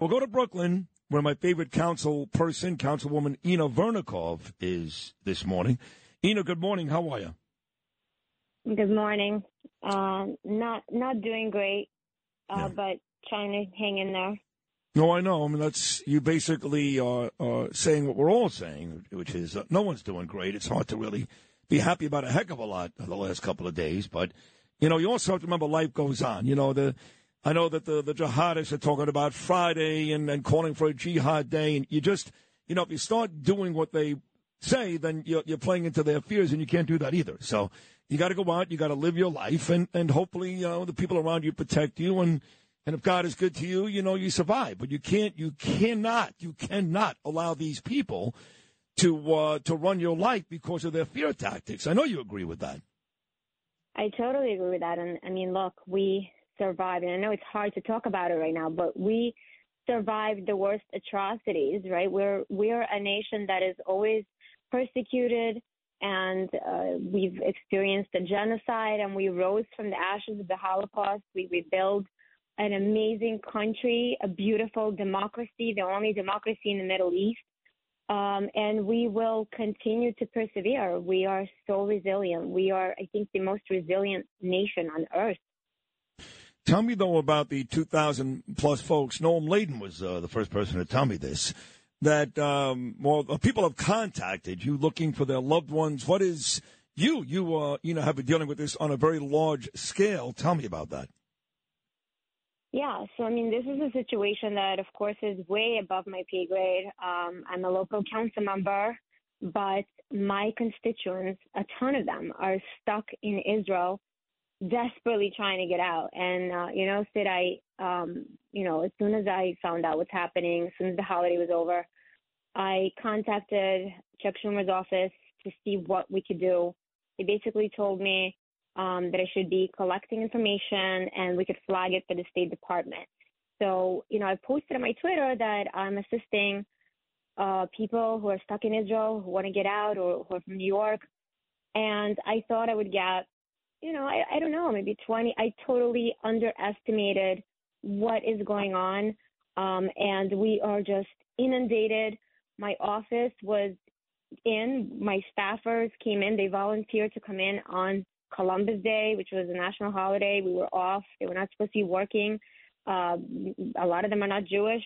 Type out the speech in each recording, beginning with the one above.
We'll go to Brooklyn, where my favorite council person, Councilwoman Inna Vernikov, is this morning. Inna, good morning. How are you? Good morning. Uh, not not doing great, uh, yeah. but trying to hang in there. No, I know. I mean, that's you basically are, are saying what we're all saying, which is uh, no one's doing great. It's hard to really be happy about a heck of a lot the last couple of days, but you know, you also have to remember life goes on. You know, the I know that the, the jihadists are talking about Friday and, and calling for a jihad day. And you just, you know, if you start doing what they say, then you're, you're playing into their fears and you can't do that either. So you got to go out, you got to live your life and, and hopefully, you know, the people around you protect you. And, and if God is good to you, you know, you survive. But you can't, you cannot, you cannot allow these people to, uh, to run your life because of their fear tactics. I know you agree with that. I totally agree with that. And I mean, look, we, survived. And I know it's hard to talk about it right now, but we survived the worst atrocities, right? We're we're a nation that is always persecuted, and uh, we've experienced a genocide, and we rose from the ashes of the Holocaust. We rebuilt an amazing country, a beautiful democracy, the only democracy in the Middle East. Um, and we will continue to persevere. We are so resilient. We are, I think, the most resilient nation on earth. Tell me, though, about the 2,000 plus folks. Noam Laden was uh, the first person to tell me this. That, um, well, people have contacted you looking for their loved ones. What is you? You, uh, you know, have been dealing with this on a very large scale. Tell me about that. Yeah, so I mean, this is a situation that, of course, is way above my pay grade. Um, I'm a local council member, but my constituents, a ton of them, are stuck in Israel desperately trying to get out. And uh, you know, Sid, I um, you know, as soon as I found out what's happening, as soon as the holiday was over, I contacted Chuck Schumer's office to see what we could do. They basically told me um, that I should be collecting information and we could flag it for the State Department. So, you know, I posted on my Twitter that I'm assisting uh, people who are stuck in Israel, who want to get out or who are from New York. And I thought I would get you know, I, I don't know, maybe 20. I totally underestimated what is going on. Um, and we are just inundated. My office was in, my staffers came in, they volunteered to come in on Columbus Day, which was a national holiday. We were off, they were not supposed to be working. Uh, a lot of them are not Jewish.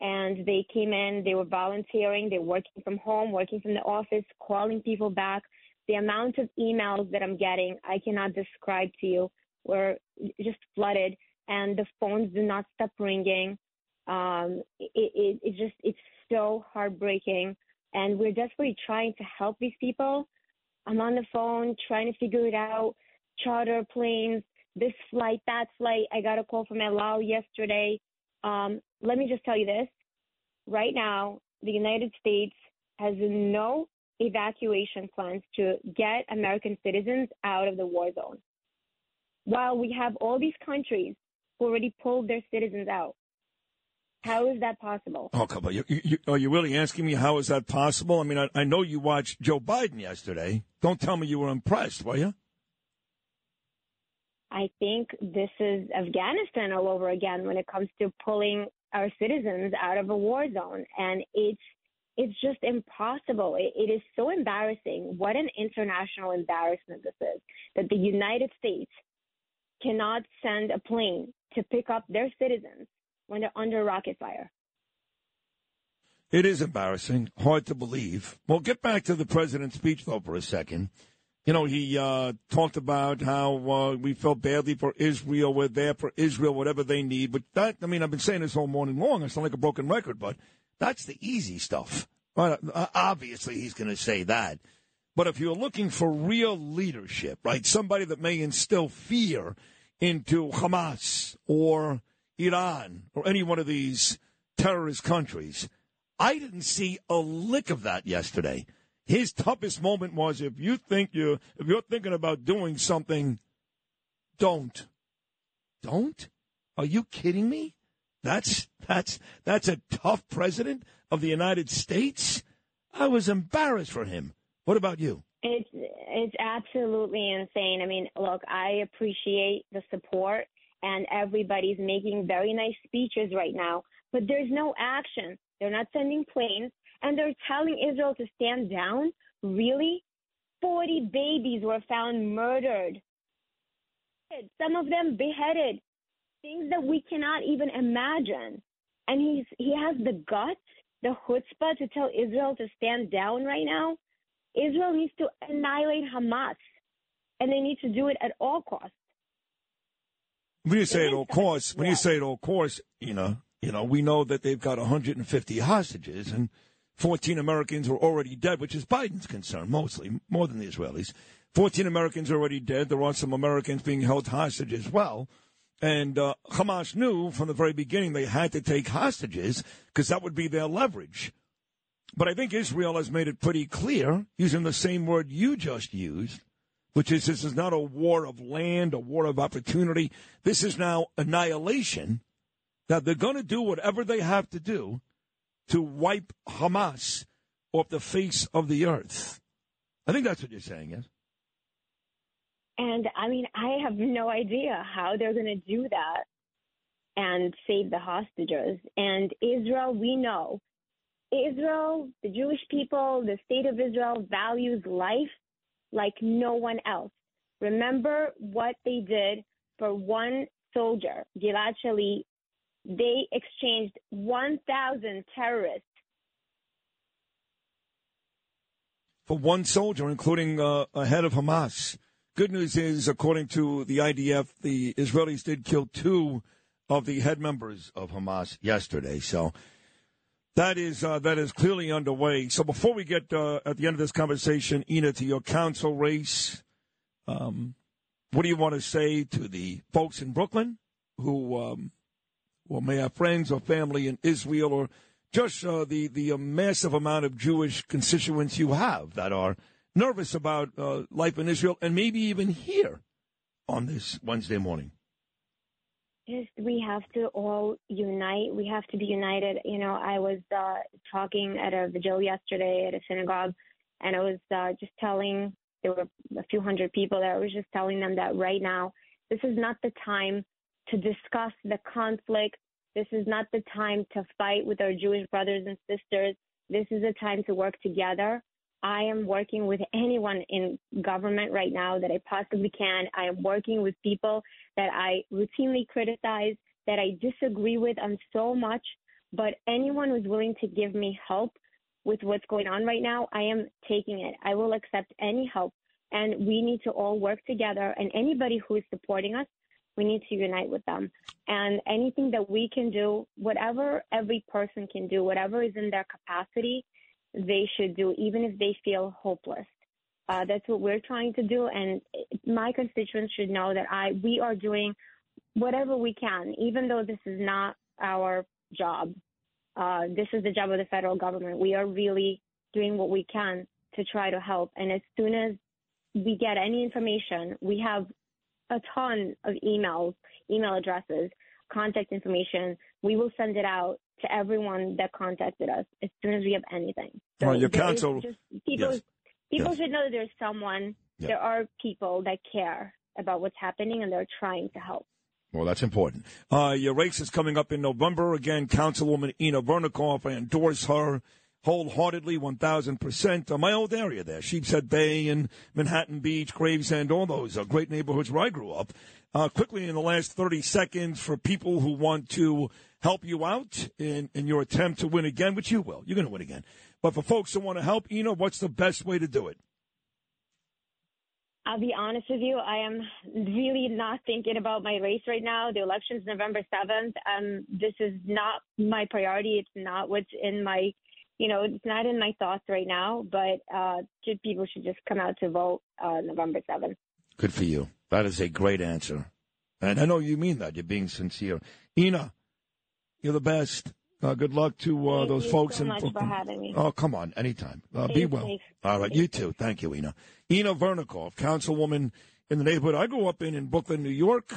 And they came in, they were volunteering, they're working from home, working from the office, calling people back the amount of emails that I'm getting, I cannot describe to you. We're just flooded, and the phones do not stop ringing. Um, it, it, it just it's so heartbreaking, and we're desperately trying to help these people. I'm on the phone trying to figure it out. Charter planes, this flight, that flight. I got a call from El Al yesterday. Um, let me just tell you this: right now, the United States has no evacuation plans to get American citizens out of the war zone. While we have all these countries who already pulled their citizens out. How is that possible? Oh, come on. You, you, are you really asking me how is that possible? I mean, I, I know you watched Joe Biden yesterday. Don't tell me you were impressed, were you? I think this is Afghanistan all over again when it comes to pulling our citizens out of a war zone. And it's it's just impossible. It, it is so embarrassing. What an international embarrassment this is that the United States cannot send a plane to pick up their citizens when they're under rocket fire. It is embarrassing, hard to believe. Well, get back to the president's speech, though, for a second. You know, he uh, talked about how uh, we felt badly for Israel. We're there for Israel, whatever they need. But that, I mean, I've been saying this all morning long. I sound like a broken record, but that's the easy stuff. Uh, obviously, he's going to say that. But if you're looking for real leadership, right, somebody that may instill fear into Hamas or Iran or any one of these terrorist countries. I didn't see a lick of that yesterday. His toughest moment was if you think you if you're thinking about doing something, don't. Don't? Are you kidding me? That's that's that's a tough president of the United States. I was embarrassed for him. What about you? It's it's absolutely insane. I mean, look, I appreciate the support and everybody's making very nice speeches right now, but there's no action. They're not sending planes and they're telling Israel to stand down. Really? 40 babies were found murdered. Some of them beheaded. Things that we cannot even imagine. And he's he has the guts, the chutzpah to tell Israel to stand down right now. Israel needs to annihilate Hamas, and they need to do it at all costs. When you say at all costs, when you say at all costs, you know, you know, we know that they've got 150 hostages and 14 Americans are already dead, which is Biden's concern mostly, more than the Israelis. 14 Americans are already dead. There are some Americans being held hostage as well. And uh, Hamas knew from the very beginning they had to take hostages because that would be their leverage. But I think Israel has made it pretty clear, using the same word you just used, which is this is not a war of land, a war of opportunity. This is now annihilation, that they're going to do whatever they have to do to wipe Hamas off the face of the earth. I think that's what you're saying, yes? And I mean, I have no idea how they're going to do that and save the hostages. And Israel, we know Israel, the Jewish people, the state of Israel values life like no one else. Remember what they did for one soldier, Gilad Shalit. They exchanged 1,000 terrorists. For one soldier, including uh, a head of Hamas. Good news is, according to the IDF, the Israelis did kill two of the head members of Hamas yesterday. So that is uh, that is clearly underway. So before we get uh, at the end of this conversation, Inna, to your council race, um, what do you want to say to the folks in Brooklyn who, um, well, may have friends or family in Israel, or just uh, the the uh, massive amount of Jewish constituents you have that are nervous about uh, life in Israel and maybe even here on this Wednesday morning? just we have to all unite. We have to be united. You know, I was uh, talking at a vigil yesterday at a synagogue, and I was uh, just telling there were a few hundred people there. I was just telling them that right now, this is not the time to discuss the conflict. This is not the time to fight with our Jewish brothers and sisters. This is a time to work together. I am working with anyone in government right now that I possibly can. I am working with people that I routinely criticize, that I disagree with on so much. But anyone who's willing to give me help with what's going on right now, I am taking it. I will accept any help. And we need to all work together. And anybody who is supporting us, we need to unite with them. And anything that we can do, whatever every person can do, whatever is in their capacity, they should do, even if they feel hopeless. Uh, that's what we're trying to do, and my constituents should know that I we are doing whatever we can, even though this is not our job. Uh, this is the job of the federal government. We are really doing what we can to try to help. And as soon as we get any information, we have a ton of emails, email addresses, contact information. We will send it out to everyone that contacted us as soon as we have anything. So well, your council. Just, people yes. people yes. should know that there's someone, there are people that care about what's happening and they're trying to help. Well, that's important. Uh, your race is coming up in November. Again, Councilwoman Inna Vernikov, I endorse her wholeheartedly, 1,000%. Uh, my old area there, Sheepshead Bay and Manhattan Beach, Gravesend, all those are great neighborhoods where I grew up. Uh, quickly, in the last 30 seconds, for people who want to help you out in, in your attempt to win again, which you will. You're going to win again. But for folks who want to help, Inna, what's the best way to do it? I'll be honest with you. I am really not thinking about my race right now. The election's November 7th. Um, this is not my priority. It's not what's in my, you know, it's not in my thoughts right now. But uh, people should just come out to vote uh, November 7th. Good for you. That is a great answer. And I know you mean that. You're being sincere. Inna, you're the best. Uh, good luck to uh, Thank those you folks so in much Brooklyn. for having me. Oh, come on, anytime. Uh, be well. safe. All right, you too. Thank you, Inna. Inna Vernikov, councilwoman in the neighborhood I grew up in in Brooklyn, New York.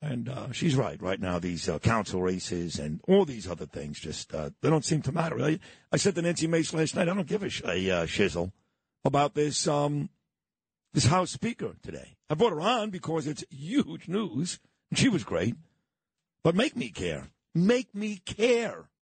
And uh, she's right. Right now, these uh, council races and all these other things just uh, they don't seem to matter. I, I said to Nancy Mace last night, I don't give a, sh- a uh, shizzle about this um, this House Speaker today. I brought her on because it's huge news. She was great, but make me care. Make me care.